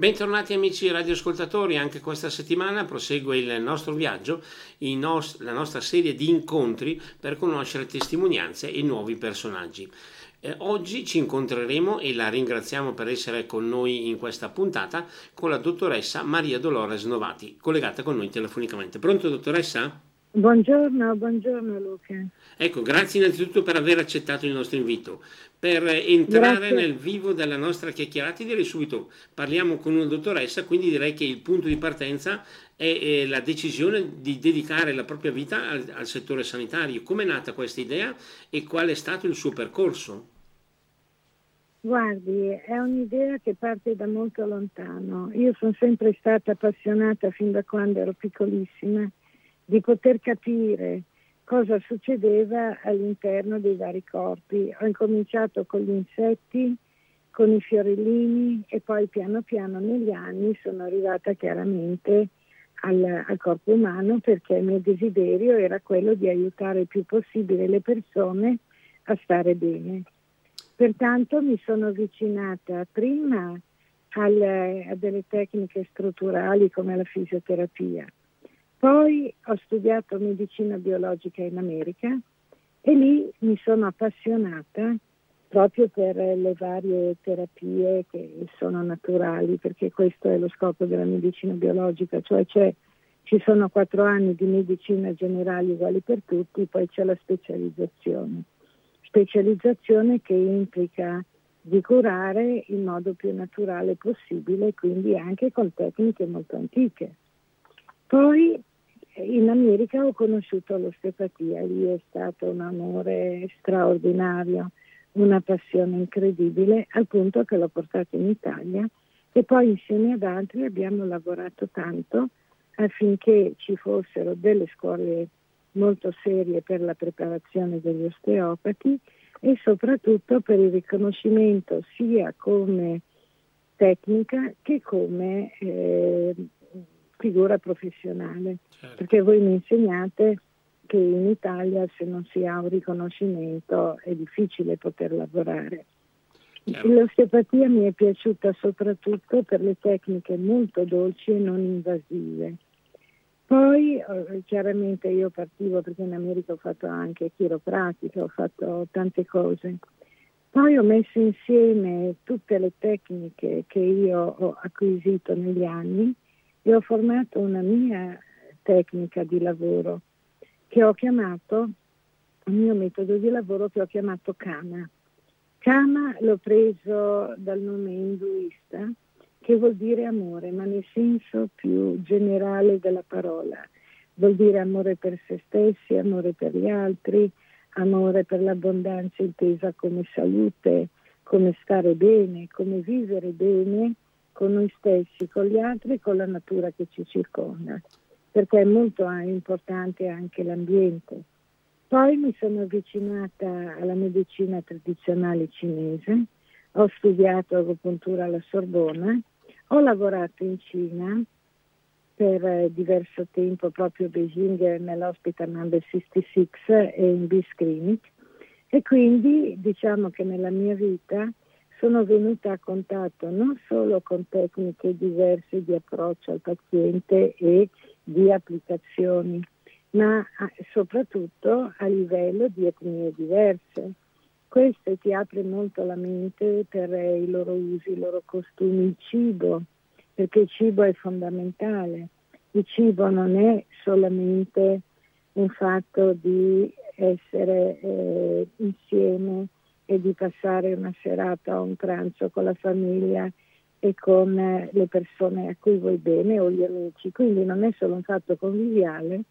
Bentornati amici radioascoltatori, anche questa settimana prosegue il nostro viaggio, nos- la nostra serie di incontri per conoscere testimonianze e nuovi personaggi. Eh, oggi ci incontreremo e la ringraziamo per essere con noi in questa puntata con la dottoressa Maria Dolores Novati, collegata con noi telefonicamente. Pronto dottoressa? Buongiorno, buongiorno Luca. Ecco, grazie innanzitutto per aver accettato il nostro invito. Per entrare grazie. nel vivo della nostra chiacchierata, direi subito, parliamo con una dottoressa, quindi direi che il punto di partenza è, è la decisione di dedicare la propria vita al, al settore sanitario. Come è nata questa idea e qual è stato il suo percorso? Guardi, è un'idea che parte da molto lontano. Io sono sempre stata appassionata fin da quando ero piccolissima di poter capire cosa succedeva all'interno dei vari corpi. Ho incominciato con gli insetti, con i fiorellini e poi piano piano negli anni sono arrivata chiaramente al, al, corpo umano perché il mio desiderio era quello di aiutare il più possibile le persone a stare bene. Pertanto mi sono avvicinata prima alle, a delle tecniche strutturali come la fisioterapia, poi ho studiato medicina biologica in America e lì mi sono appassionata proprio per le varie terapie che sono naturali, perché questo è lo scopo della medicina biologica, cioè ci sono quattro anni di medicina generale uguali per tutti, poi c'è la specializzazione. Specializzazione che implica di curare in modo più naturale possibile, quindi anche con tecniche molto antiche. Poi in America ho conosciuto l'osteopatia, lì è stato un amore straordinario, una passione incredibile, al punto che l'ho portato in Italia e poi insieme ad altri abbiamo lavorato tanto affinché ci fossero delle scuole molto serie per la preparazione degli osteopati e soprattutto per il riconoscimento sia come tecnica che come eh, figura professionale, certo. perché voi mi insegnate che in Italia se non si ha un riconoscimento è difficile poter lavorare. Certo. L'osteopatia mi è piaciuta soprattutto per le tecniche molto dolci e non invasive. Poi eh, chiaramente io partivo perché in America ho fatto anche chiropratica, ho fatto tante cose. Poi ho messo insieme tutte le tecniche che io ho acquisito negli anni e ho formato una mia tecnica di lavoro che ho chiamato, un mio metodo di lavoro che ho chiamato Kama. Kama l'ho preso dal nome induista che vuol dire amore, ma nel senso più generale della parola. Vuol dire amore per se stessi, amore per gli altri, amore per l'abbondanza intesa come salute, come stare bene, come vivere bene con noi stessi, con gli altri e con la natura che ci circonda, perché è molto importante anche l'ambiente. Poi mi sono avvicinata alla medicina tradizionale cinese, ho studiato agopuntura alla Sorbona, ho lavorato in Cina per eh, diverso tempo proprio a Beijing nell'hospital number 66 e in Bis Clinic e quindi diciamo che nella mia vita sono venuta a contatto non solo con tecniche diverse di approccio al paziente e di applicazioni, ma soprattutto a livello di etnie diverse. Questo ti apre molto la mente per i loro usi, i loro costumi, il cibo, perché il cibo è fondamentale. Il cibo non è solamente un fatto di essere eh, insieme e di passare una serata o un pranzo con la famiglia e con eh, le persone a cui vuoi bene o gli amici. Quindi non è solo un fatto conviviale,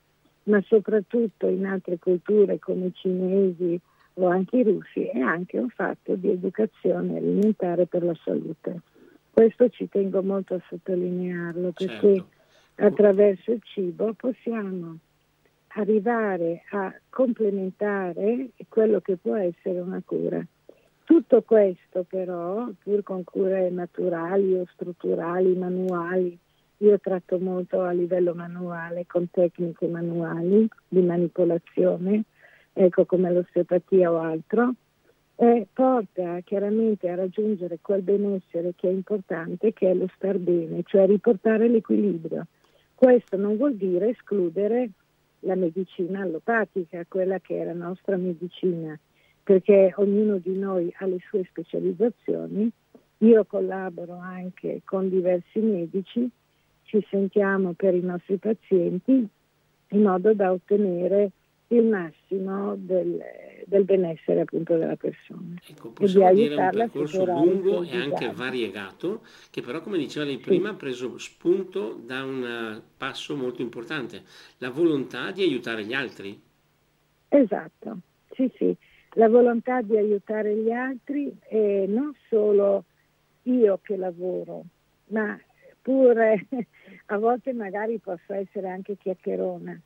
ma soprattutto in altre culture come i cinesi o anche i russi è anche un fatto di educazione alimentare per la salute. Questo ci tengo molto a sottolinearlo perché certo. attraverso il cibo possiamo arrivare a complementare quello che può essere una cura. Tutto questo però, pur con cure naturali o strutturali, manuali, io tratto molto a livello manuale, con tecniche manuali di manipolazione, ecco come l'osteopatia o altro, eh, porta chiaramente a raggiungere quel benessere che è importante, che è lo star bene, cioè riportare l'equilibrio. Questo non vuol dire escludere la medicina allopatica, quella che è la nostra medicina, perché ognuno di noi ha le sue specializzazioni. Io collaboro anche con diversi medici, ci sentiamo per i nostri pazienti in modo da ottenere il massimo del, del benessere appunto della persona. Ecco, possiamo dire un percorso lungo e anche variegato, che però come diceva lei prima sì. ha preso spunto da un passo molto importante, la volontà di aiutare gli altri. Esatto, sì sì, la volontà di aiutare gli altri e non solo io che lavoro, ma pure a volte magari posso essere anche chiacchierona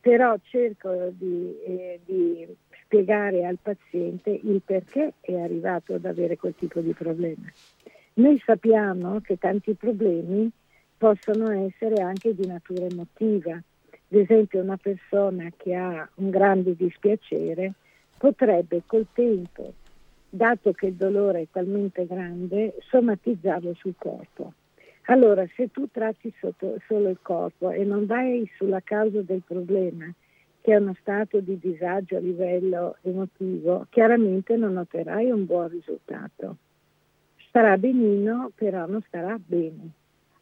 però cerco di, eh, di, spiegare al paziente il perché è arrivato ad avere quel tipo di problema. Noi sappiamo che tanti problemi possono essere anche di natura emotiva. Ad esempio una persona che ha un grande dispiacere potrebbe col tempo, dato che il dolore è talmente grande, somatizzarlo sul corpo. Allora, se tu tratti sotto, solo il corpo e non vai sulla causa del problema, che è uno stato di disagio a livello emotivo, chiaramente non otterrai un buon risultato. Starà benino, però non starà bene.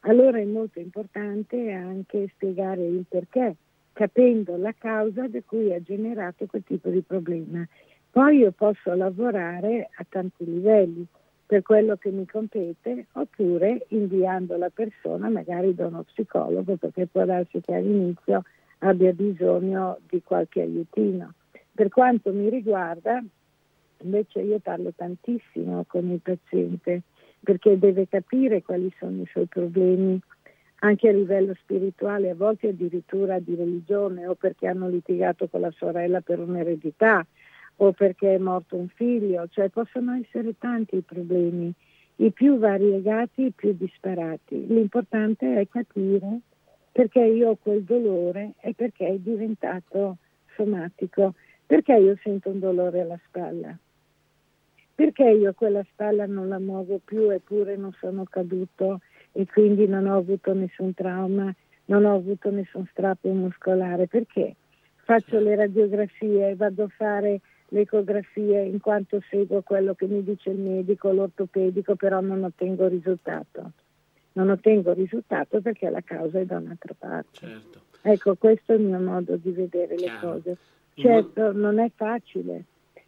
Allora è molto importante anche spiegare il perché, capendo la causa da cui ha generato quel tipo di problema. Poi io posso lavorare a tanti livelli per quello che mi compete oppure inviando la persona magari da uno psicologo perché può darsi che all'inizio abbia bisogno di qualche aiutino. Per quanto mi riguarda, invece io parlo tantissimo con il paziente perché deve capire quali sono i suoi problemi anche a livello spirituale, a volte addirittura di religione o perché hanno litigato con la sorella per un'eredità o perché è morto un figlio, cioè possono essere tanti i problemi, i più variegati, i più disparati. L'importante è capire perché io ho quel dolore e perché è diventato somatico, perché io sento un dolore alla spalla, perché io quella spalla non la muovo più eppure non sono caduto e quindi non ho avuto nessun trauma, non ho avuto nessun strappo muscolare, perché faccio le radiografie, vado a fare le ecografie in quanto seguo quello che mi dice il medico, l'ortopedico, però non ottengo risultato. Non ottengo risultato perché la causa è da un'altra parte. Certo. Ecco, questo è il mio modo di vedere Chiaro. le cose. Certo, non è facile,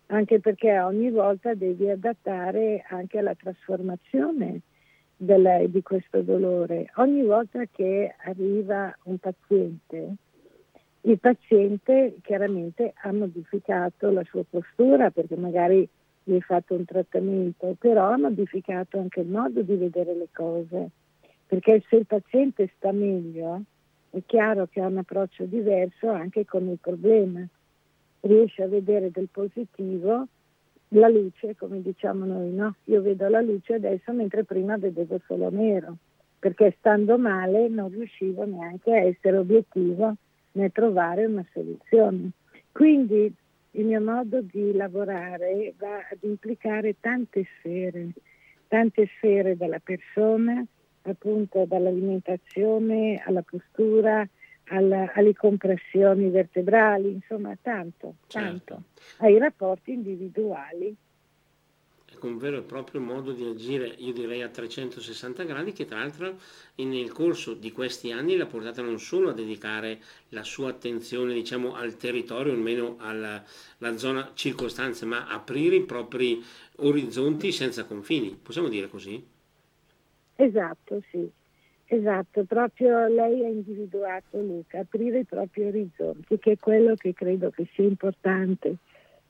anche perché ogni volta devi adattare anche alla trasformazione del, di questo dolore. Ogni volta che arriva un paziente, il paziente chiaramente ha modificato la sua postura perché magari gli hai fatto un trattamento, però ha modificato anche il modo di vedere le cose, perché se il paziente sta meglio è chiaro che ha un approccio diverso anche con il problema, riesce a vedere del positivo la luce, come diciamo noi, no? Io vedo la luce adesso mentre prima vedevo solo nero, perché stando male non riuscivo neanche a essere obiettivo nel trovare una soluzione. Quindi il mio modo di lavorare va ad implicare tante sfere, tante sfere della persona, appunto dall'alimentazione alla postura, alla, alle compressioni vertebrali, insomma tanto, tanto, certo. ai rapporti individuali con un vero e proprio modo di agire, io direi a 360 gradi, che tra l'altro nel corso di questi anni l'ha portata non solo a dedicare la sua attenzione diciamo, al territorio, almeno alla, alla zona circostanze, ma aprire i propri orizzonti senza confini, possiamo dire così? Esatto, sì. Esatto, proprio lei ha individuato Luca, aprire i propri orizzonti, che è quello che credo che sia importante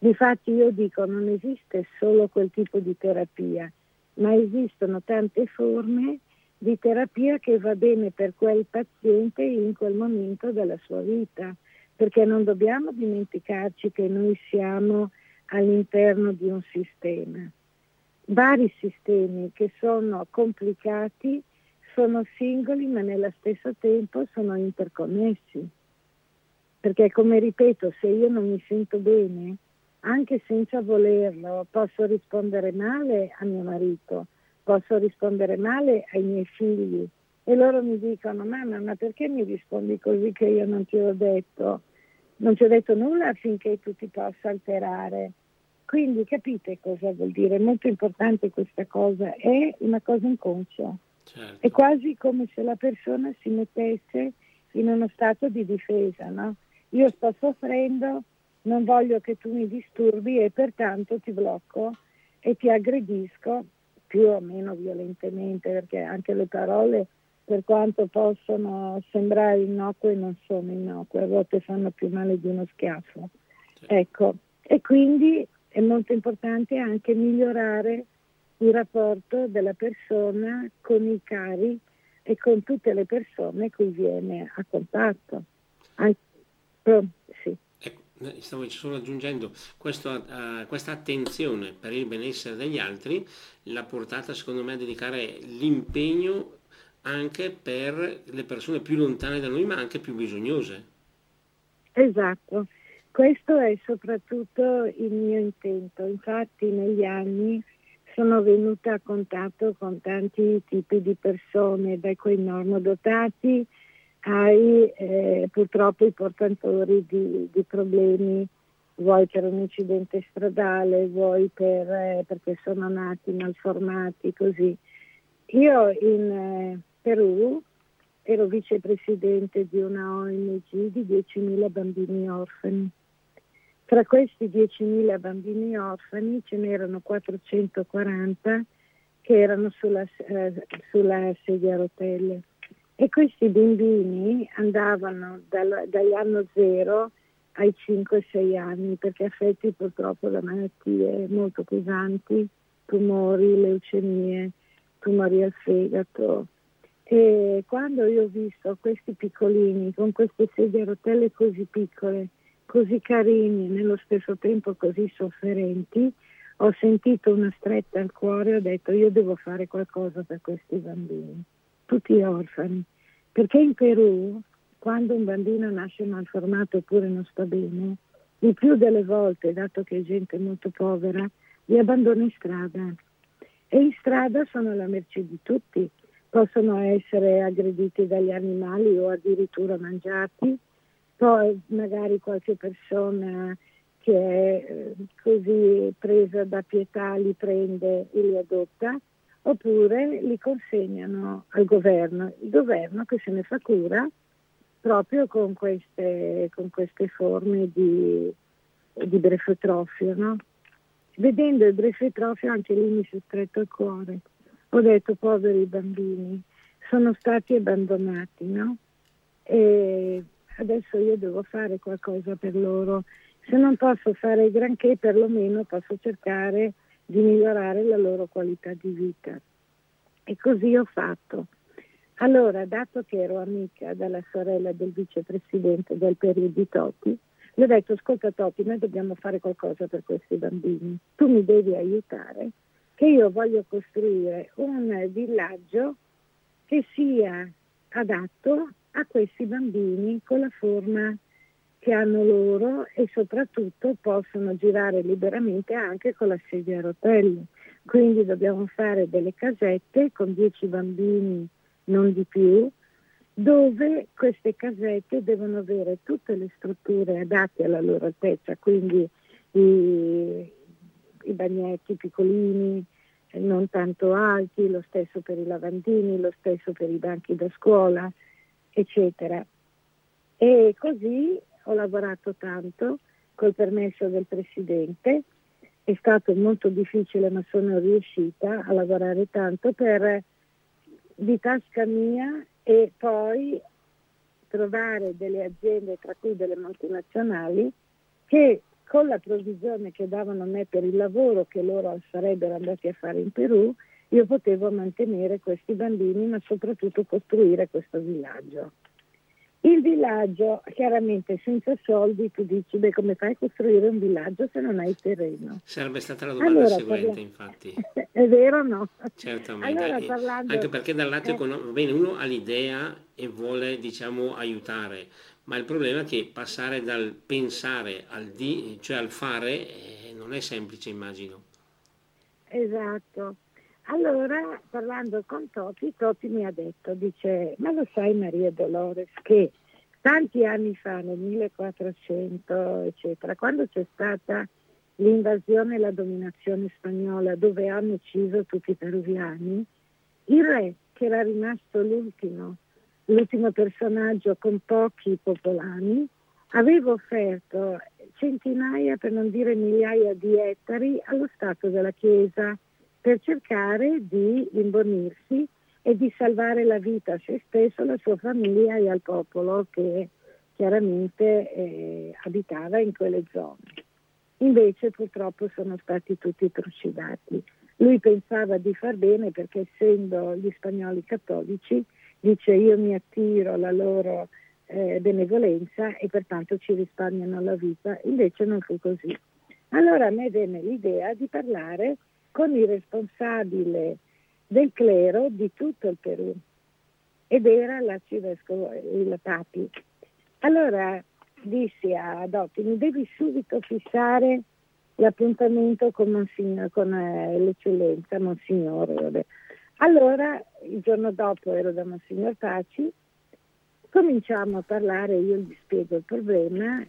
Difatti io dico non esiste solo quel tipo di terapia, ma esistono tante forme di terapia che va bene per quel paziente in quel momento della sua vita, perché non dobbiamo dimenticarci che noi siamo all'interno di un sistema. Vari sistemi che sono complicati, sono singoli ma nello stesso tempo sono interconnessi. Perché come ripeto, se io non mi sento bene, anche senza volerlo. Posso rispondere male a mio marito, posso rispondere male ai miei figli e loro mi dicono mamma ma perché mi rispondi così che io non ti ho detto? Non ti ho detto nulla affinché tu ti possa alterare. Quindi capite cosa vuol dire? È molto importante questa cosa, è una cosa inconscia. Certo. È quasi come se la persona si mettesse in uno stato di difesa, no? Io sto soffrendo, non voglio che tu mi disturbi e pertanto ti blocco e ti aggredisco più o meno violentemente, perché anche le parole, per quanto possono sembrare innocue, non sono innocue, a volte fanno più male di uno schiaffo. Ecco, e quindi è molto importante anche migliorare il rapporto della persona con i cari e con tutte le persone cui viene a contatto. Anche, sì. Ecco, stavo solo aggiungendo questo, uh, questa attenzione per il benessere degli altri, l'ha portata secondo me a dedicare l'impegno anche per le persone più lontane da noi ma anche più bisognose. Esatto, questo è soprattutto il mio intento. Infatti negli anni sono venuta a contatto con tanti tipi di persone, da quei normodotati ai eh, purtroppo i portatori di, di, problemi, vuoi per un incidente stradale, vuoi per, eh, perché sono nati malformati, così. Io in eh, Perù ero vicepresidente di una ONG di 10.000 bambini orfani tra questi 10.000 bambini orfani ce n'erano 440 che erano sulla, eh, sulla sedia a rotelle e questi bambini andavano dal, dall'anno zero ai 5-6 anni perché affetti purtroppo da malattie molto pesanti, tumori, leucemie, tumori al fegato. E quando io ho visto questi piccolini con queste sedie a rotelle così piccole, così carini e nello stesso tempo così sofferenti, ho sentito una stretta al cuore e ho detto io devo fare qualcosa per questi bambini, tutti orfani, perché in Perù quando un bambino nasce malformato oppure non sta bene, il più delle volte, dato che è gente molto povera, li abbandona in strada. E in strada sono alla merce di tutti, possono essere aggrediti dagli animali o addirittura mangiati, poi magari qualche persona che è eh, così presa da pietà li prende e li adotta, oppure li consegnano al governo, il governo che se ne fa cura proprio con queste, con queste forme di, di brefetrofio. No? Vedendo il brefetrofio anche lì mi si è stretto il cuore. Ho detto poveri bambini, sono stati abbandonati, no? E adesso io devo fare qualcosa per loro. Se non posso fare granché, perlomeno posso cercare di migliorare la loro qualità di vita. E così ho fatto. Allora, dato che ero amica della sorella del vicepresidente del periodo Totti, le ho detto, ascolta Totti, noi dobbiamo fare qualcosa per questi bambini. Tu mi devi aiutare, che io voglio costruire un villaggio che sia adatto a questi bambini con la forma che hanno loro e soprattutto possono girare liberamente anche con la sedia a rotelle. Quindi dobbiamo fare delle casette con 10 bambini, non di più, dove queste casette devono avere tutte le strutture adatte alla loro altezza, quindi i, i bagnetti piccolini, non tanto alti, lo stesso per i lavandini, lo stesso per i banchi da scuola, eccetera. E così ho lavorato tanto col permesso del Presidente, è stato molto difficile ma sono riuscita a lavorare tanto per di tasca mia e poi trovare delle aziende, tra cui delle multinazionali, che con la provvigione che davano a me per il lavoro che loro sarebbero andati a fare in Perù, io potevo mantenere questi bambini, ma soprattutto costruire questo villaggio. Il villaggio, chiaramente senza soldi, tu dici, beh, come fai a costruire un villaggio se non hai terreno? Sarebbe stata la domanda allora, seguente, parla... infatti. È vero no? Certamente, allora, parlando... anche perché dal lato eh... economico, bene, uno ha l'idea e vuole, diciamo, aiutare, ma il problema è che passare dal pensare al di, cioè al fare, eh, non è semplice, immagino. Esatto. Allora, parlando con Toti, Toti mi ha detto, dice, ma lo sai Maria Dolores che tanti anni fa, nel 1400, eccetera, quando c'è stata l'invasione e la dominazione spagnola dove hanno ucciso tutti i peruviani, il re, che era rimasto l'ultimo, l'ultimo personaggio con pochi popolani, aveva offerto centinaia, per non dire migliaia di ettari allo Stato della Chiesa per cercare di imbonirsi e di salvare la vita a se stesso, alla sua famiglia e al popolo che chiaramente eh, abitava in quelle zone. Invece purtroppo sono stati tutti trucidati. Lui pensava di far bene perché essendo gli spagnoli cattolici dice io mi attiro alla loro eh, benevolenza e pertanto ci risparmiano la vita, invece non fu così. Allora a me venne l'idea di parlare con il responsabile del clero di tutto il Perù ed era l'arcivescovo, il Papi. Allora dissi a Dotti, mi devi subito fissare l'appuntamento con, Monsignor, con eh, l'eccellenza, Monsignore. Allora, il giorno dopo ero da Monsignor Paci, cominciamo a parlare, io gli spiego il problema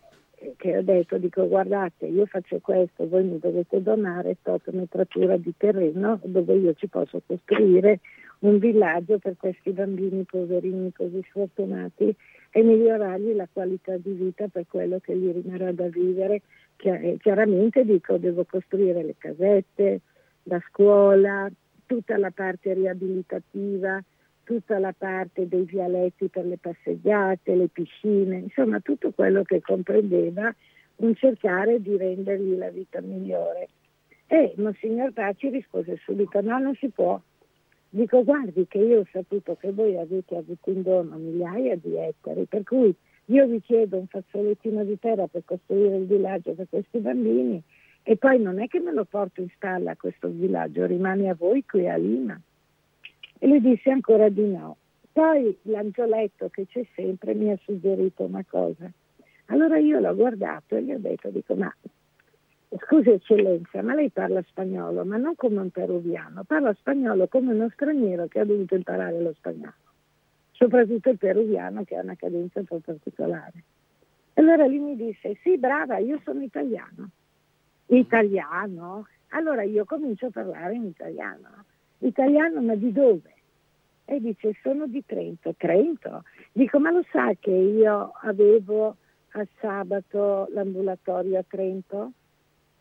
che ho detto, dico guardate io faccio questo, voi mi dovete donare tot metratura di terreno dove io ci posso costruire un villaggio per questi bambini poverini così sfortunati e migliorargli la qualità di vita per quello che gli rimarrà da vivere. Chiaramente dico devo costruire le casette, la scuola, tutta la parte riabilitativa, tutta la parte dei vialetti per le passeggiate, le piscine, insomma tutto quello che comprendeva un cercare di rendergli la vita migliore. E Monsignor Taci rispose subito no, non si può. Dico guardi che io ho saputo che voi avete avuto in dono migliaia di ettari, per cui io vi chiedo un fazzolettino di terra per costruire il villaggio per questi bambini e poi non è che me lo porto in stalla questo villaggio, rimane a voi qui a Lima. E lui disse ancora di no. Poi l'angioletto che c'è sempre mi ha suggerito una cosa. Allora io l'ho guardato e gli ho detto, dico, ma scusi eccellenza, ma lei parla spagnolo, ma non come un peruviano, parla spagnolo come uno straniero che ha dovuto imparare lo spagnolo, soprattutto il peruviano che ha una cadenza un po' particolare. Allora lui mi disse, sì brava, io sono italiano. Italiano? Allora io comincio a parlare in italiano. Italiano, ma di dove? E dice, sono di Trento. Trento? Dico, ma lo sa che io avevo a sabato l'ambulatorio a Trento?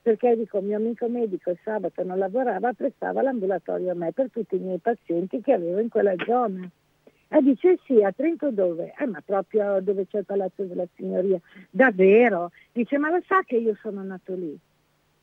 Perché dico, mio amico medico il sabato non lavorava, prestava l'ambulatorio a me per tutti i miei pazienti che avevo in quella zona. E dice sì, a Trento dove? Eh, ma proprio dove c'è il Palazzo della Signoria. Davvero? Dice, ma lo sa che io sono nato lì?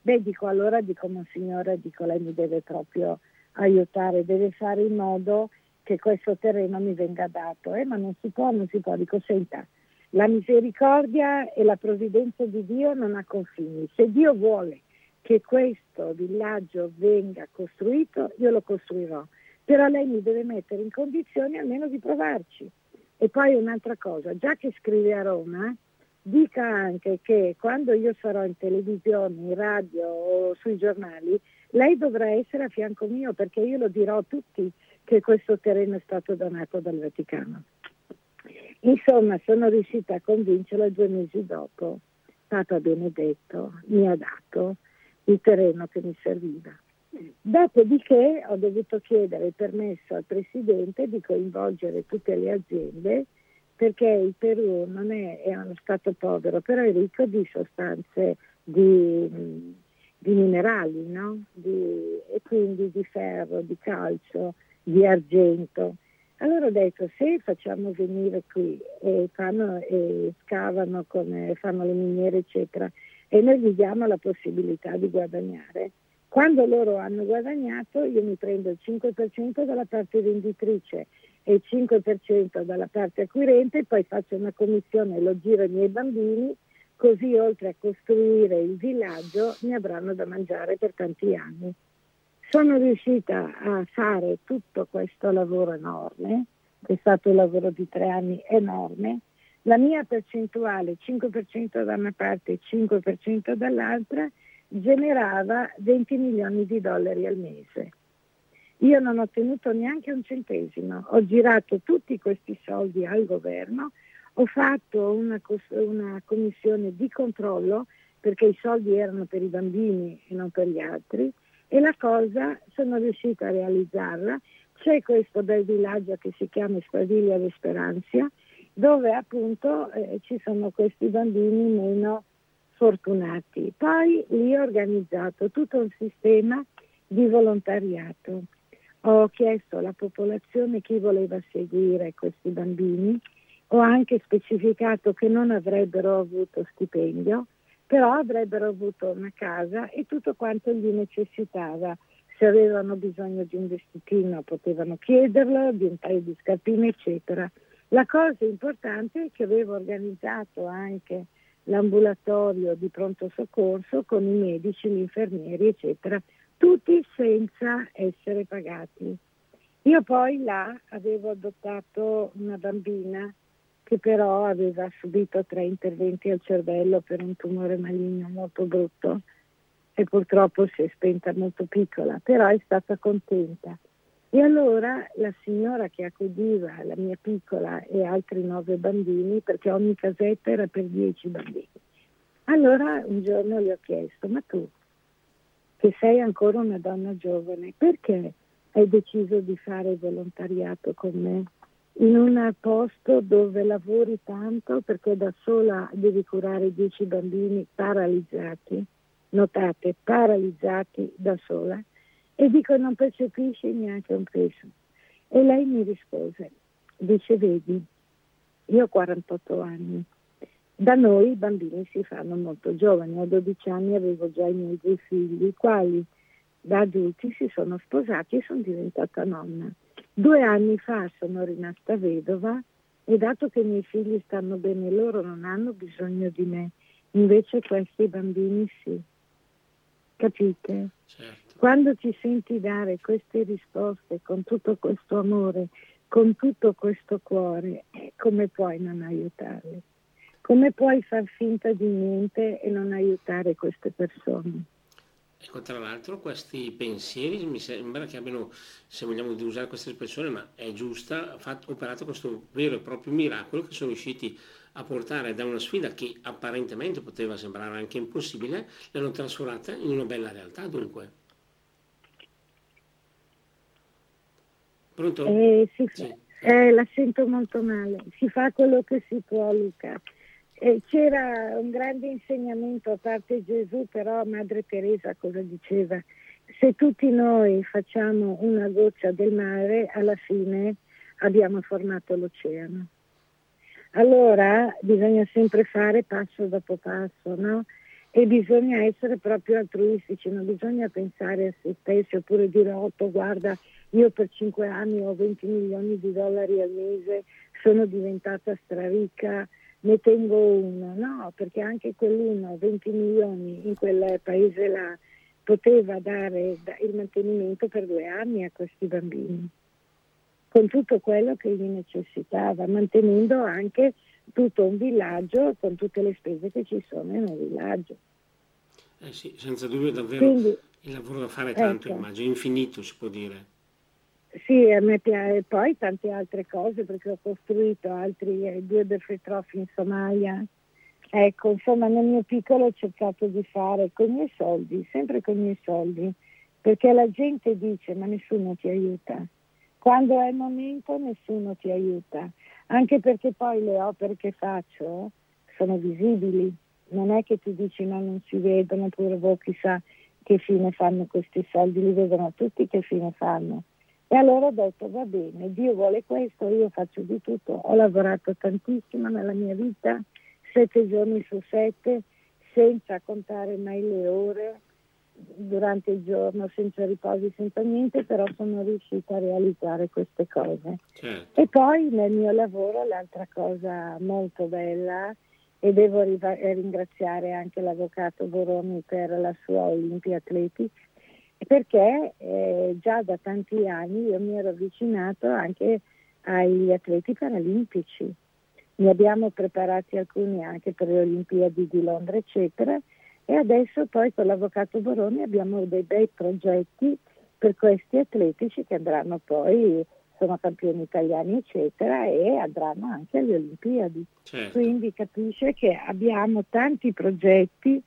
Beh, dico, allora dico, monsignore, dico, lei mi deve proprio aiutare, deve fare in modo che questo terreno mi venga dato. Eh, ma non si può, non si può. Dico, senta, la misericordia e la provvidenza di Dio non ha confini. Se Dio vuole che questo villaggio venga costruito, io lo costruirò. Però lei mi deve mettere in condizioni almeno di provarci. E poi un'altra cosa, già che scrive a Roma, dica anche che quando io sarò in televisione, in radio o sui giornali, lei dovrà essere a fianco mio perché io lo dirò a tutti che questo terreno è stato donato dal Vaticano. Insomma, sono riuscita a convincerla due mesi dopo. Papa Benedetto mi ha dato il terreno che mi serviva. Dopodiché ho dovuto chiedere il permesso al Presidente di coinvolgere tutte le aziende perché il Perù non è, è uno Stato povero, però è ricco di sostanze di di minerali, no? di, e quindi di ferro, di calcio, di argento. Allora ho detto, se facciamo venire qui e, fanno, e scavano, con, fanno le miniere, eccetera, e noi gli diamo la possibilità di guadagnare, quando loro hanno guadagnato io mi prendo il 5% dalla parte venditrice e il 5% dalla parte acquirente, poi faccio una commissione e lo giro ai miei bambini, così oltre a costruire il villaggio ne avranno da mangiare per tanti anni. Sono riuscita a fare tutto questo lavoro enorme, è stato un lavoro di tre anni enorme, la mia percentuale, 5% da una parte e 5% dall'altra, generava 20 milioni di dollari al mese. Io non ho ottenuto neanche un centesimo, ho girato tutti questi soldi al governo, ho fatto una, una commissione di controllo perché i soldi erano per i bambini e non per gli altri e la cosa sono riuscita a realizzarla. C'è questo bel villaggio che si chiama Squadriglia d'Esperanza dove appunto eh, ci sono questi bambini meno fortunati. Poi lì ho organizzato tutto un sistema di volontariato ho chiesto alla popolazione chi voleva seguire questi bambini, ho anche specificato che non avrebbero avuto stipendio, però avrebbero avuto una casa e tutto quanto gli necessitava. Se avevano bisogno di un vestitino potevano chiederlo, di un paio di scarpine, eccetera. La cosa importante è che avevo organizzato anche l'ambulatorio di pronto soccorso con i medici, gli infermieri, eccetera, tutti senza essere pagati. Io poi là avevo adottato una bambina che però aveva subito tre interventi al cervello per un tumore maligno molto brutto e purtroppo si è spenta molto piccola, però è stata contenta. E allora la signora che accudiva la mia piccola e altri nove bambini, perché ogni casetta era per dieci bambini, allora un giorno gli ho chiesto, ma tu che sei ancora una donna giovane, perché hai deciso di fare volontariato con me? In un posto dove lavori tanto perché da sola devi curare dieci bambini paralizzati, notate, paralizzati da sola, e dico non percepisci neanche un peso. E lei mi rispose, dice vedi, io ho 48 anni, da noi i bambini si fanno molto giovani, a 12 anni avevo già i miei due figli, i quali da adulti si sono sposati e sono diventata nonna. Due anni fa sono rimasta vedova e dato che i miei figli stanno bene loro non hanno bisogno di me, invece questi bambini sì. Capite? Certo. Quando ti senti dare queste risposte con tutto questo amore, con tutto questo cuore, come puoi non aiutarli? Come puoi far finta di niente e non aiutare queste persone? Ecco, tra l'altro questi pensieri mi sembra che abbiano, se vogliamo usare questa espressione, ma è giusta, fatto, operato questo vero e proprio miracolo che sono riusciti a portare da una sfida che apparentemente poteva sembrare anche impossibile, l'hanno trasformata in una bella realtà dunque. Pronto? Eh, sì, sì. Eh, la sento molto male. Si fa quello che si può, Luca. E c'era un grande insegnamento a parte Gesù, però Madre Teresa cosa diceva? Se tutti noi facciamo una goccia del mare, alla fine abbiamo formato l'oceano. Allora bisogna sempre fare passo dopo passo, no? E bisogna essere proprio altruistici, non bisogna pensare a se stessi oppure dire, oh, guarda, io per cinque anni ho 20 milioni di dollari al mese, sono diventata straricca, ne tengo uno, no, perché anche quell'uno, 20 milioni in quel paese là, poteva dare il mantenimento per due anni a questi bambini, con tutto quello che gli necessitava, mantenendo anche tutto un villaggio con tutte le spese che ci sono nel villaggio. Eh sì, senza dubbio davvero Quindi, il lavoro da fare è tanto, ecco. immagino, infinito si può dire. Sì, a me piace, poi tante altre cose perché ho costruito altri eh, due Belfry Trophy in Somalia. Ecco, insomma, nel mio piccolo ho cercato di fare con i miei soldi, sempre con i miei soldi, perché la gente dice ma nessuno ti aiuta. Quando è il momento nessuno ti aiuta, anche perché poi le opere che faccio sono visibili, non è che ti dici no non si vedono, oppure boh, chissà che fine fanno questi soldi, li vedono tutti che fine fanno e allora ho detto va bene, Dio vuole questo, io faccio di tutto. Ho lavorato tantissimo nella mia vita, sette giorni su sette, senza contare mai le ore. durante il giorno senza riposi, senza niente, però sono riuscita a realizzare queste cose. Certo. E poi nel mio lavoro l'altra cosa molto bella e devo ringraziare anche l'avvocato Boroni per la sua Olympia Athletics perché eh, già da tanti anni io mi ero avvicinato anche agli atleti paralimpici. Ne abbiamo preparati alcuni anche per le Olimpiadi di Londra, eccetera, e adesso poi con l'Avvocato Boroni abbiamo dei bei progetti per questi atletici che andranno poi, sono campioni italiani, eccetera, e andranno anche alle Olimpiadi. Certo. Quindi capisce che abbiamo tanti progetti,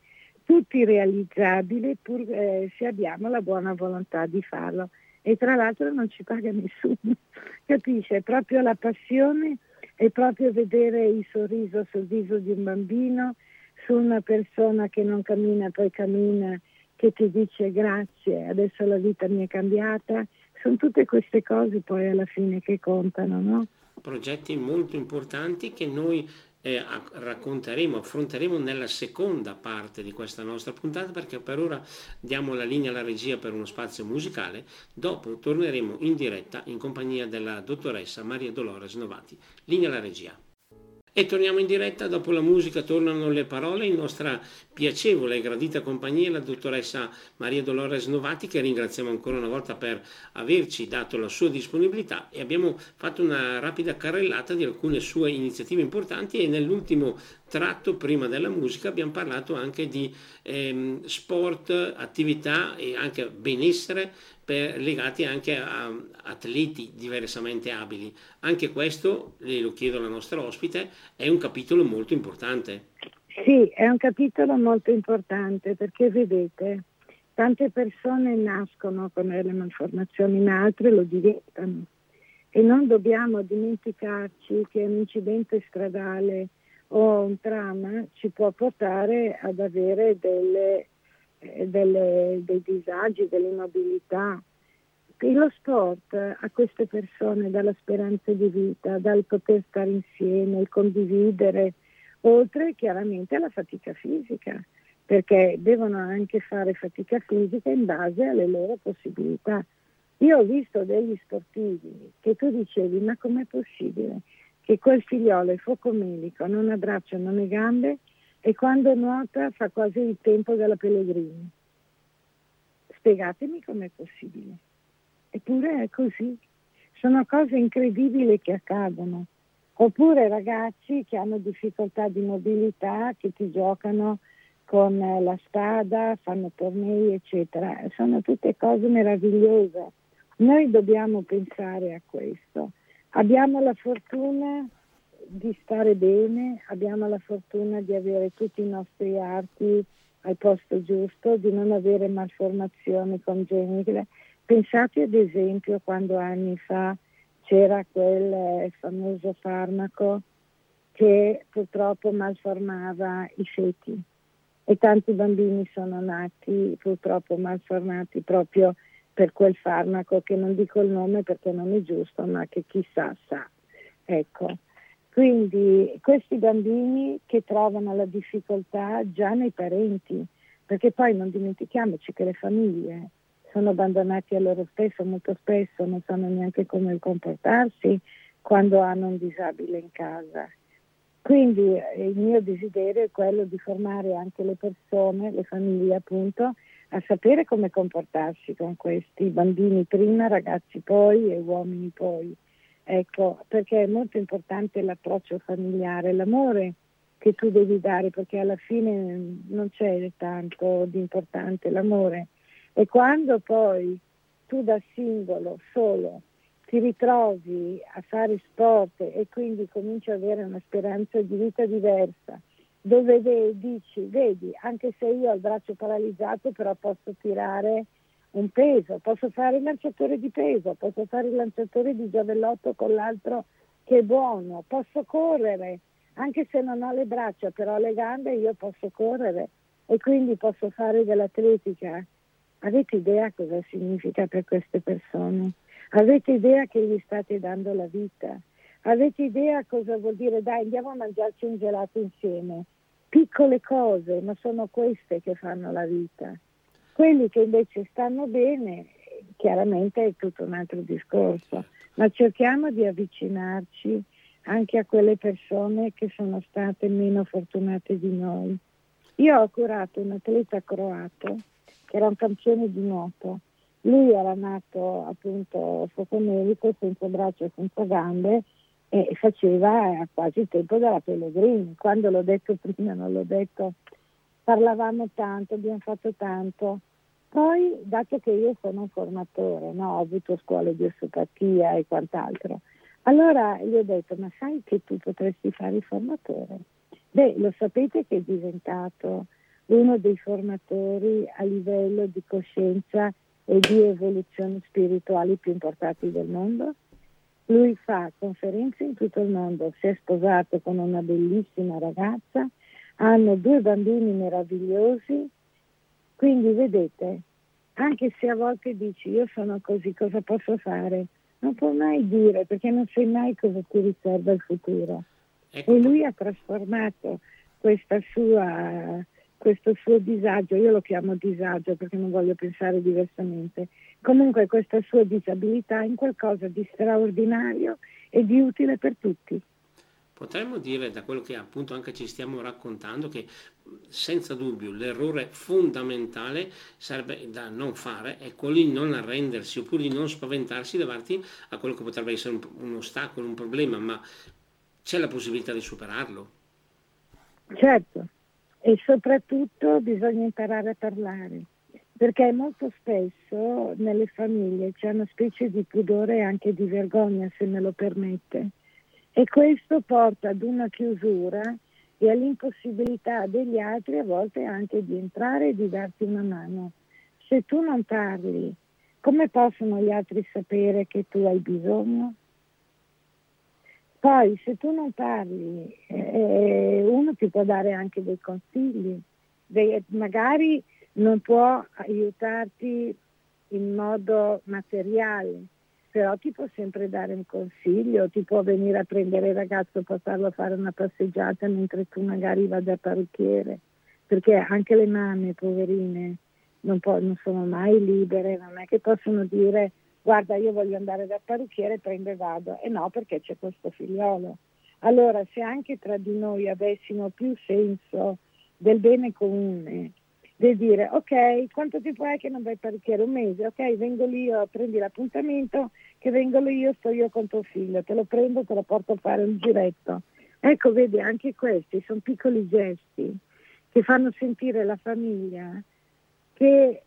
tutti realizzabili, pur eh, se abbiamo la buona volontà di farlo. E tra l'altro non ci paga nessuno, capisce? È proprio la passione è proprio vedere il sorriso sul viso di un bambino, su una persona che non cammina poi cammina, che ti dice grazie, adesso la vita mi è cambiata. Sono tutte queste cose poi alla fine che contano, no? Progetti molto importanti che noi eh, racconteremo, affronteremo nella seconda parte di questa nostra puntata perché per ora diamo la linea alla regia per uno spazio musicale, dopo torneremo in diretta in compagnia della dottoressa Maria Dolores Novati. Linea alla regia. E torniamo in diretta, dopo la musica tornano le parole, in nostra piacevole e gradita compagnia la dottoressa Maria Dolores Novati che ringraziamo ancora una volta per averci dato la sua disponibilità. E abbiamo fatto una rapida carrellata di alcune sue iniziative importanti e nell'ultimo tratto prima della musica abbiamo parlato anche di ehm, sport, attività e anche benessere per, legati anche a atleti diversamente abili. Anche questo, lo chiedo alla nostra ospite, è un capitolo molto importante. Sì, è un capitolo molto importante perché vedete, tante persone nascono con delle malformazioni, ma altre lo diventano. E non dobbiamo dimenticarci che un incidente stradale o un trauma ci può portare ad avere delle, delle, dei disagi, dell'immobilità. E lo sport a queste persone dà la speranza di vita, dal poter stare insieme, il condividere, oltre chiaramente alla fatica fisica, perché devono anche fare fatica fisica in base alle loro possibilità. Io ho visto degli sportivi che tu dicevi, ma com'è possibile che quel figliolo focomelico, non ha braccia, non ha gambe e quando nuota fa quasi il tempo della Pellegrini? Spiegatemi com'è possibile. Eppure è così. Sono cose incredibili che accadono. Oppure ragazzi che hanno difficoltà di mobilità, che ti giocano con la spada, fanno tornei, eccetera. Sono tutte cose meravigliose. Noi dobbiamo pensare a questo. Abbiamo la fortuna di stare bene, abbiamo la fortuna di avere tutti i nostri arti al posto giusto, di non avere malformazioni congenite. Pensate ad esempio quando anni fa c'era quel eh, famoso farmaco che purtroppo malformava i feti e tanti bambini sono nati purtroppo malformati proprio per quel farmaco che non dico il nome perché non è giusto, ma che chissà sa. Ecco. Quindi questi bambini che trovano la difficoltà già nei parenti, perché poi non dimentichiamoci che le famiglie sono abbandonati a loro stesso, molto spesso non sanno neanche come comportarsi quando hanno un disabile in casa. Quindi eh, il mio desiderio è quello di formare anche le persone, le famiglie appunto, a sapere come comportarsi con questi bambini prima, ragazzi poi e uomini poi. Ecco, perché è molto importante l'approccio familiare, l'amore che tu devi dare, perché alla fine non c'è tanto di importante l'amore. E quando poi tu da singolo, solo, ti ritrovi a fare sport e quindi cominci ad avere una speranza di vita diversa, dove dici, vedi, anche se io ho il braccio paralizzato, però posso tirare un peso, posso fare il lanciatore di peso, posso fare il lanciatore di giavellotto con l'altro che è buono, posso correre, anche se non ho le braccia, però le gambe io posso correre e quindi posso fare dell'atletica Avete idea cosa significa per queste persone? Avete idea che gli state dando la vita? Avete idea cosa vuol dire dai andiamo a mangiarci un gelato insieme? Piccole cose, ma sono queste che fanno la vita. Quelli che invece stanno bene, chiaramente è tutto un altro discorso, ma cerchiamo di avvicinarci anche a quelle persone che sono state meno fortunate di noi. Io ho curato un atleta croato che era un campione di nuoto. Lui era nato appunto focomelico, senza braccia e senza gambe e faceva quasi il tempo della Pellegrini. Quando l'ho detto prima, non l'ho detto, parlavamo tanto, abbiamo fatto tanto. Poi, dato che io sono un formatore, no? ho avuto scuole di osteopatia e quant'altro, allora gli ho detto, ma sai che tu potresti fare il formatore? Beh, lo sapete che è diventato uno dei formatori a livello di coscienza e di evoluzione spirituali più importanti del mondo? Lui fa conferenze in tutto il mondo, si è sposato con una bellissima ragazza, hanno due bambini meravigliosi, quindi vedete, anche se a volte dici io sono così, cosa posso fare? non può mai dire perché non sai mai cosa ti riserva il futuro. Ecco. E lui ha trasformato sua, questo suo disagio, io lo chiamo disagio perché non voglio pensare diversamente, comunque questa sua disabilità in qualcosa di straordinario e di utile per tutti. Potremmo dire, da quello che appunto anche ci stiamo raccontando, che senza dubbio l'errore fondamentale sarebbe da non fare è quello di non arrendersi oppure di non spaventarsi davanti a quello che potrebbe essere un, un ostacolo, un problema, ma c'è la possibilità di superarlo. Certo, e soprattutto bisogna imparare a parlare, perché molto spesso nelle famiglie c'è una specie di pudore e anche di vergogna, se me lo permette e questo porta ad una chiusura e all'impossibilità degli altri a volte anche di entrare e di darti una mano. Se tu non parli, come possono gli altri sapere che tu hai bisogno? Poi se tu non parli, eh, uno ti può dare anche dei consigli, dei, magari non può aiutarti in modo materiale, però ti può sempre dare un consiglio, ti può venire a prendere il ragazzo, portarlo a fare una passeggiata mentre tu magari vai da parrucchiere, perché anche le mamme poverine non, po- non sono mai libere, non è che possono dire guarda io voglio andare da parrucchiere, prendo e vado, e no perché c'è questo figliolo. Allora se anche tra di noi avessimo più senso del bene comune, di dire ok, quanto tempo è che non vai parrucchiere? Un mese, ok, vengo lì, io, prendi l'appuntamento, che vengo lì io, sto io con tuo figlio, te lo prendo, te lo porto a fare un giretto. Ecco, vedi, anche questi sono piccoli gesti che fanno sentire la famiglia che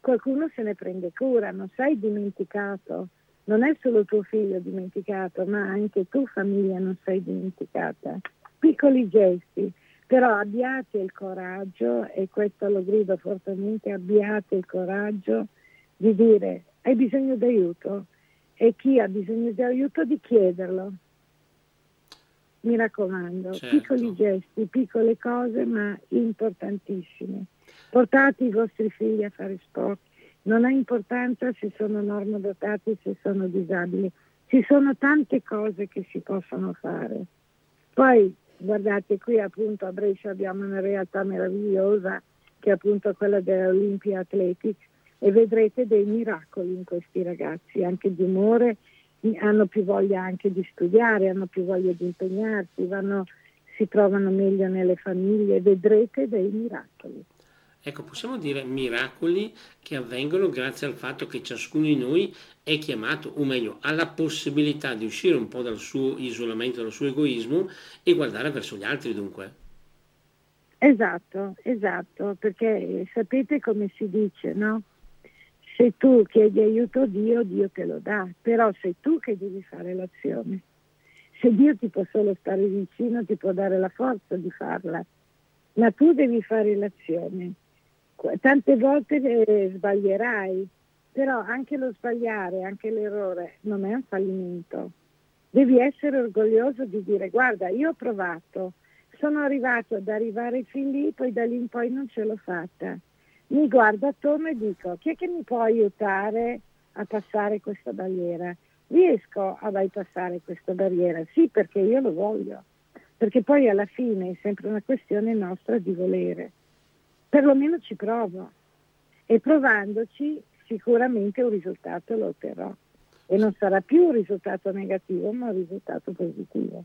qualcuno se ne prende cura, non sei dimenticato, non è solo tuo figlio dimenticato, ma anche tu famiglia non sei dimenticata. Piccoli gesti però abbiate il coraggio, e questo lo grido fortemente, abbiate il coraggio di dire hai bisogno di aiuto e chi ha bisogno di aiuto di chiederlo. Mi raccomando, certo. piccoli gesti, piccole cose ma importantissime. Portate i vostri figli a fare sport, non ha importanza se sono normodotati, se sono disabili, ci sono tante cose che si possono fare. Poi Guardate, qui appunto a Brescia abbiamo una realtà meravigliosa che è appunto quella dell'Olympia Athletics e vedrete dei miracoli in questi ragazzi, anche di umore, hanno più voglia anche di studiare, hanno più voglia di impegnarsi, vanno, si trovano meglio nelle famiglie, vedrete dei miracoli. Ecco, possiamo dire miracoli che avvengono grazie al fatto che ciascuno di noi è chiamato, o meglio, ha la possibilità di uscire un po' dal suo isolamento, dal suo egoismo e guardare verso gli altri dunque. Esatto, esatto, perché sapete come si dice, no? Se tu chiedi aiuto a Dio, Dio te lo dà, però sei tu che devi fare l'azione. Se Dio ti può solo stare vicino, ti può dare la forza di farla, ma tu devi fare l'azione tante volte eh, sbaglierai, però anche lo sbagliare, anche l'errore non è un fallimento. Devi essere orgoglioso di dire guarda, io ho provato, sono arrivato ad arrivare fin lì, poi da lì in poi non ce l'ho fatta. Mi guardo attorno e dico chi è che mi può aiutare a passare questa barriera? Riesco a bypassare questa barriera? Sì, perché io lo voglio, perché poi alla fine è sempre una questione nostra di volere perlomeno ci provo. e provandoci sicuramente un risultato lo otterrò e non sarà più un risultato negativo ma un risultato positivo.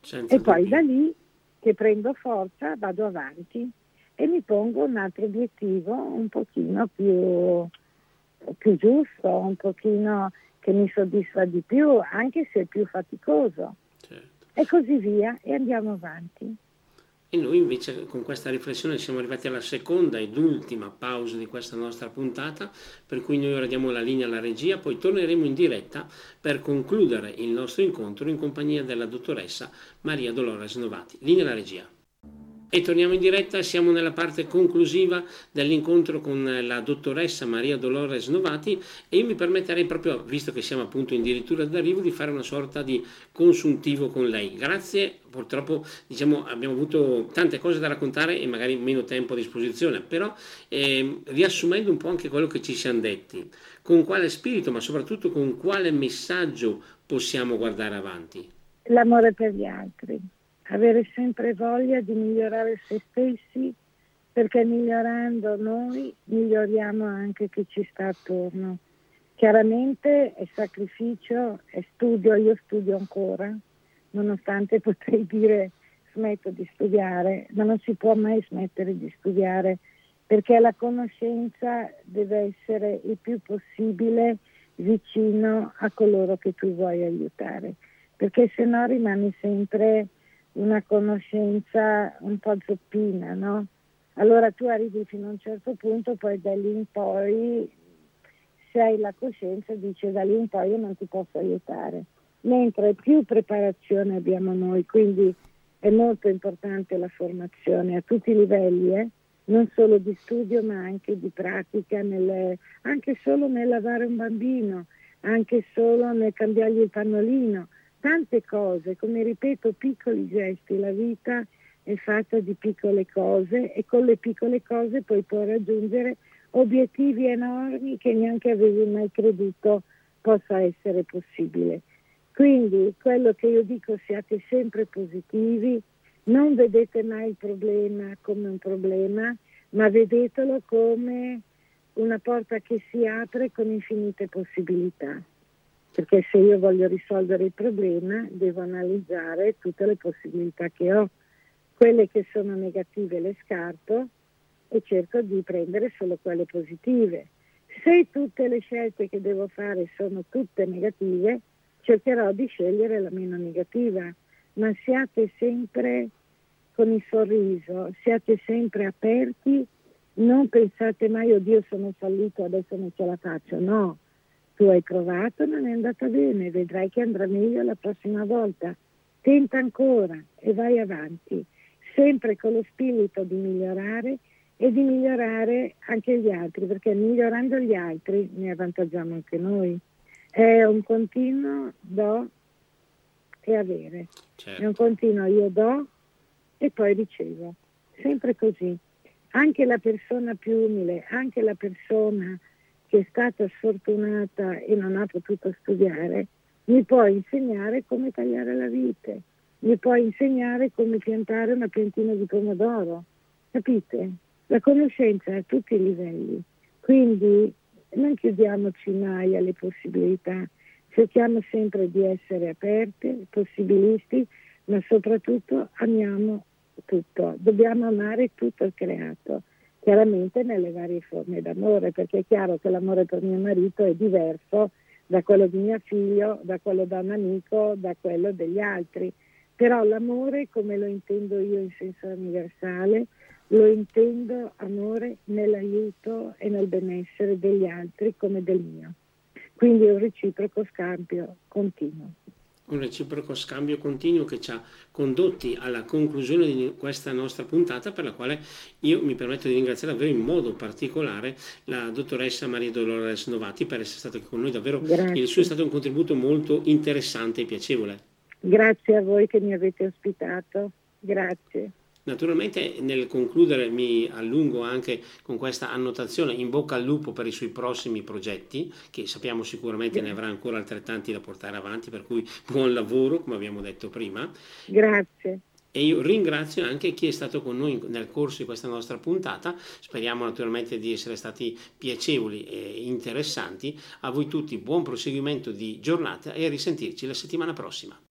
Senza e poi da lì che prendo forza vado avanti e mi pongo un altro obiettivo un pochino più, più giusto, un pochino che mi soddisfa di più, anche se è più faticoso. Certo. E così via, e andiamo avanti. E noi invece con questa riflessione siamo arrivati alla seconda ed ultima pausa di questa nostra puntata, per cui noi ora diamo la linea alla regia, poi torneremo in diretta per concludere il nostro incontro in compagnia della dottoressa Maria Dolores Novati. Linea alla regia. E torniamo in diretta, siamo nella parte conclusiva dell'incontro con la dottoressa Maria Dolores Novati e io mi permetterei proprio, visto che siamo appunto addirittura d'arrivo, di fare una sorta di consuntivo con lei. Grazie, purtroppo diciamo, abbiamo avuto tante cose da raccontare e magari meno tempo a disposizione, però eh, riassumendo un po' anche quello che ci siamo detti, con quale spirito, ma soprattutto con quale messaggio possiamo guardare avanti? L'amore per gli altri avere sempre voglia di migliorare se stessi perché migliorando noi miglioriamo anche chi ci sta attorno. Chiaramente è sacrificio, è studio, io studio ancora, nonostante potrei dire smetto di studiare, ma non si può mai smettere di studiare perché la conoscenza deve essere il più possibile vicino a coloro che tu vuoi aiutare, perché se no rimani sempre una conoscenza un po' zoppina, no? Allora tu arrivi fino a un certo punto, poi da lì in poi, se hai la coscienza, dici da lì in poi io non ti posso aiutare. Mentre più preparazione abbiamo noi, quindi è molto importante la formazione a tutti i livelli, eh? non solo di studio ma anche di pratica, nelle, anche solo nel lavare un bambino, anche solo nel cambiargli il pannolino tante cose, come ripeto, piccoli gesti, la vita è fatta di piccole cose e con le piccole cose poi puoi raggiungere obiettivi enormi che neanche avevi mai creduto possa essere possibile. Quindi quello che io dico siate sempre positivi, non vedete mai il problema come un problema, ma vedetelo come una porta che si apre con infinite possibilità perché se io voglio risolvere il problema devo analizzare tutte le possibilità che ho. Quelle che sono negative le scarto e cerco di prendere solo quelle positive. Se tutte le scelte che devo fare sono tutte negative, cercherò di scegliere la meno negativa, ma siate sempre con il sorriso, siate sempre aperti, non pensate mai, oddio sono fallito, adesso non ce la faccio, no, tu hai provato, non è andata bene, vedrai che andrà meglio la prossima volta. Tenta ancora e vai avanti, sempre con lo spirito di migliorare e di migliorare anche gli altri, perché migliorando gli altri ne avvantaggiamo anche noi. È un continuo do e avere, certo. è un continuo io do e poi ricevo, sempre così. Anche la persona più umile, anche la persona che è stata sfortunata e non ha potuto studiare, mi può insegnare come tagliare la vite, mi può insegnare come piantare una piantina di pomodoro. Capite? La conoscenza è a tutti i livelli, quindi non chiudiamoci mai alle possibilità, cerchiamo sempre di essere aperte, possibilisti, ma soprattutto amiamo tutto, dobbiamo amare tutto il creato chiaramente nelle varie forme d'amore, perché è chiaro che l'amore per mio marito è diverso da quello di mio figlio, da quello da un amico, da quello degli altri. Però l'amore, come lo intendo io in senso universale, lo intendo amore nell'aiuto e nel benessere degli altri come del mio. Quindi è un reciproco scambio continuo un reciproco scambio continuo che ci ha condotti alla conclusione di questa nostra puntata per la quale io mi permetto di ringraziare davvero in modo particolare la dottoressa Maria Dolores Novati per essere stata con noi. Davvero Grazie. il suo è stato un contributo molto interessante e piacevole. Grazie a voi che mi avete ospitato. Grazie Naturalmente nel concludere mi allungo anche con questa annotazione in bocca al lupo per i suoi prossimi progetti, che sappiamo sicuramente ne avrà ancora altrettanti da portare avanti, per cui buon lavoro, come abbiamo detto prima. Grazie. e io ringrazio anche chi è stato con noi nel corso di questa nostra puntata, speriamo naturalmente di essere stati piacevoli e interessanti, a voi tutti buon proseguimento di giornata e a risentirci la settimana prossima.